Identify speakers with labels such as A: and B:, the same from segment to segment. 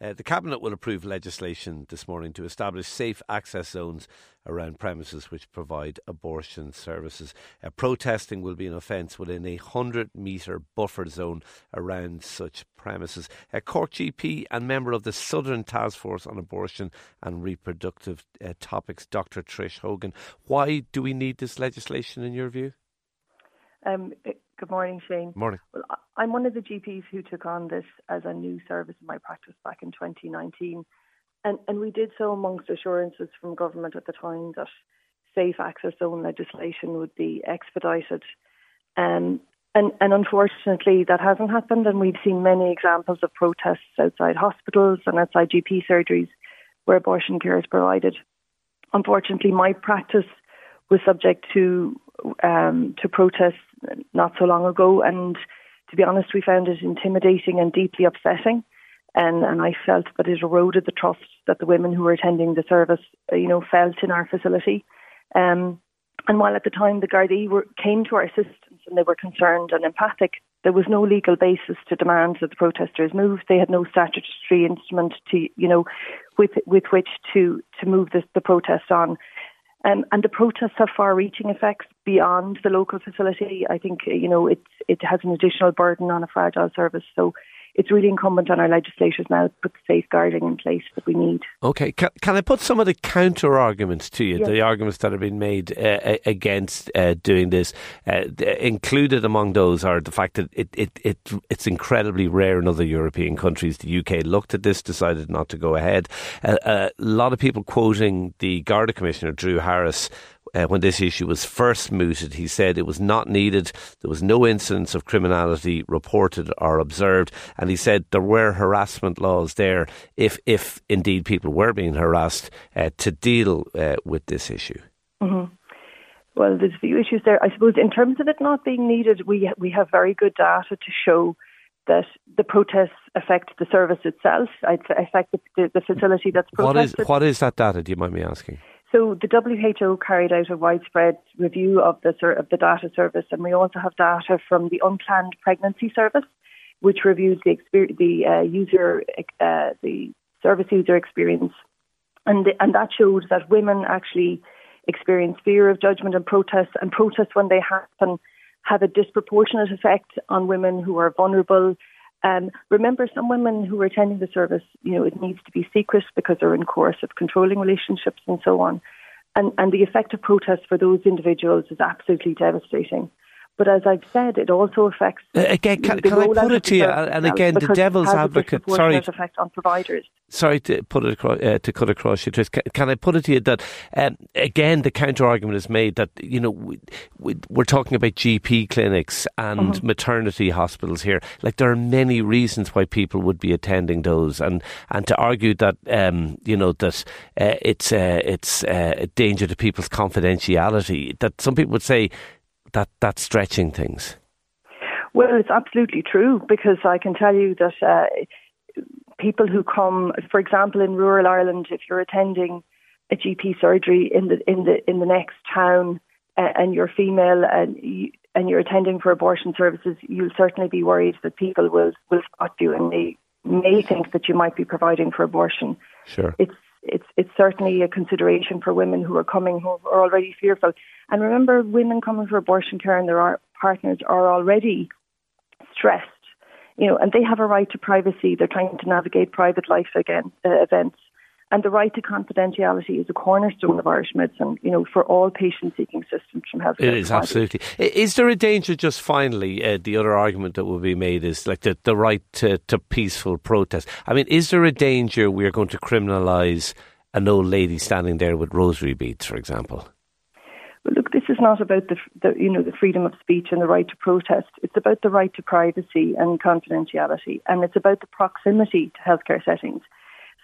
A: Uh, the Cabinet will approve legislation this morning to establish safe access zones around premises which provide abortion services. Uh, protesting will be an offence within a 100 metre buffer zone around such premises. A Cork GP and member of the Southern Task Force on Abortion and Reproductive uh, Topics, Dr. Trish Horgan. Why do we need this legislation in your view?
B: Um, Good morning, Shane.
A: Morning.
B: Well, I'm one of the GPs who took on this as a new service in my practice back in 2019. And, and we did so amongst assurances from government at the time that safe access zone legislation would be expedited. Um, and, and unfortunately, that hasn't happened. And we've seen many examples of protests outside hospitals and outside GP surgeries where abortion care is provided. Unfortunately, my practice was subject to um, to protest not so long ago, and to be honest, we found it intimidating and deeply upsetting. And, and I felt that it eroded the trust that the women who were attending the service, you know, felt in our facility. Um, and while at the time the Gardaí were, came to our assistance and they were concerned and empathic, there was no legal basis to demand that the protesters move. They had no statutory instrument to, you know, with with which to to move the protest on. Um, and the protests have far-reaching effects beyond the local facility. I think you know it it has an additional burden on a fragile service. So it's really incumbent on our legislators now to put the safeguarding in place that we need.
A: Okay, can, can I put some of the counter arguments to you, yes. the arguments that have been made uh, against uh, doing this? Uh, included among those are the fact that it, it, it it's incredibly rare in other European countries. The UK looked at this, decided not to go ahead. Uh, a lot of people quoting the Garda Commissioner, Drew Harris, uh, when this issue was first mooted, he said it was not needed. There was no incidents of criminality reported or observed, and he said there were harassment laws there if, if indeed people were being harassed uh, to deal uh, with this issue.
B: Mm-hmm. Well, there's a few issues there. I suppose in terms of it not being needed, we we have very good data to show that the protests affect the service itself, affect the, the, the facility that's protested.
A: What is what is that data? Do you mind me asking?
B: So the WHO carried out a widespread review of the of the data service, and we also have data from the Unplanned Pregnancy Service, which reviews the the uh, user uh, the service user experience, and the, and that showed that women actually experience fear of judgment and protests, and protests when they happen have a disproportionate effect on women who are vulnerable um, remember, some women who are attending the service, you know, it needs to be secret because they're in course of controlling relationships and so on. And, and the effect of protest for those individuals is absolutely devastating. But as I've said, it also affects.
A: Uh, again, can, can I put it to you? And again, the devil's advocate. Sorry,
B: effect on providers.
A: Sorry to put it across, uh, to cut across you, Trish. Can, can, I put it to you that um, again the counter argument is made that you know we, are talking about GP clinics and uh-huh. maternity hospitals here. Like there are many reasons why people would be attending those, and and to argue that um, you know that uh, it's uh, it's uh, a danger to people's confidentiality. That some people would say that that's stretching things.
B: Well, it's absolutely true because I can tell you that uh, people who come, for example, in rural Ireland, if you're attending a GP surgery in the in the in the next town uh, and you're female and you, and you're attending for abortion services, you'll certainly be worried that people will will spot you and they may think that you might be providing for abortion.
A: Sure,
B: it's it's it's certainly a consideration for women who are coming who are already fearful. And remember, women coming for abortion care and their partners are already stressed, you know, and they have a right to privacy. They're trying to navigate private life again uh, events. And the right to confidentiality is a cornerstone of Irish medicine, you know, for all patient-seeking systems from health.
A: It is, absolutely. Is there a danger, just finally, uh, the other argument that will be made is like the, the right to, to peaceful protest. I mean, is there a danger we're going to criminalise an old lady standing there with rosary beads, for example?
B: Well, look, this is not about the, the, you know the freedom of speech and the right to protest. It's about the right to privacy and confidentiality, and it's about the proximity to healthcare settings.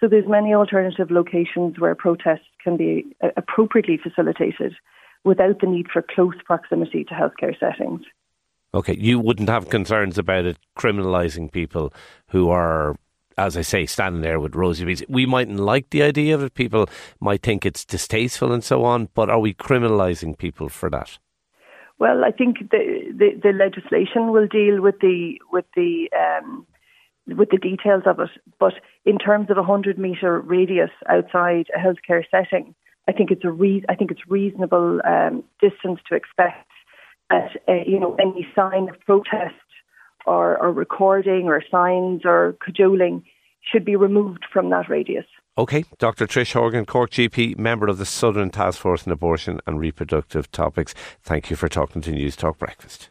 B: So there's many alternative locations where protests can be uh, appropriately facilitated without the need for close proximity to healthcare settings.
A: Okay, you wouldn't have concerns about it criminalising people who are, as I say, standing there with rosy beads. We mightn't like the idea of it. People might think it's distasteful and so on. But are we criminalising people for that?
B: Well, I think the, the, the legislation will deal with the with the um, with the details of it. But in terms of a hundred meter radius outside a healthcare setting, I think it's a re- I think it's reasonable um, distance to expect that uh, you know any sign of protest or, or recording or signs or cajoling should be removed from that radius.
A: Okay, Dr. Trish Horgan, Cork GP, member of the Southern Task Force on Abortion and Reproductive Topics. Thank you for talking to Newstalk Breakfast.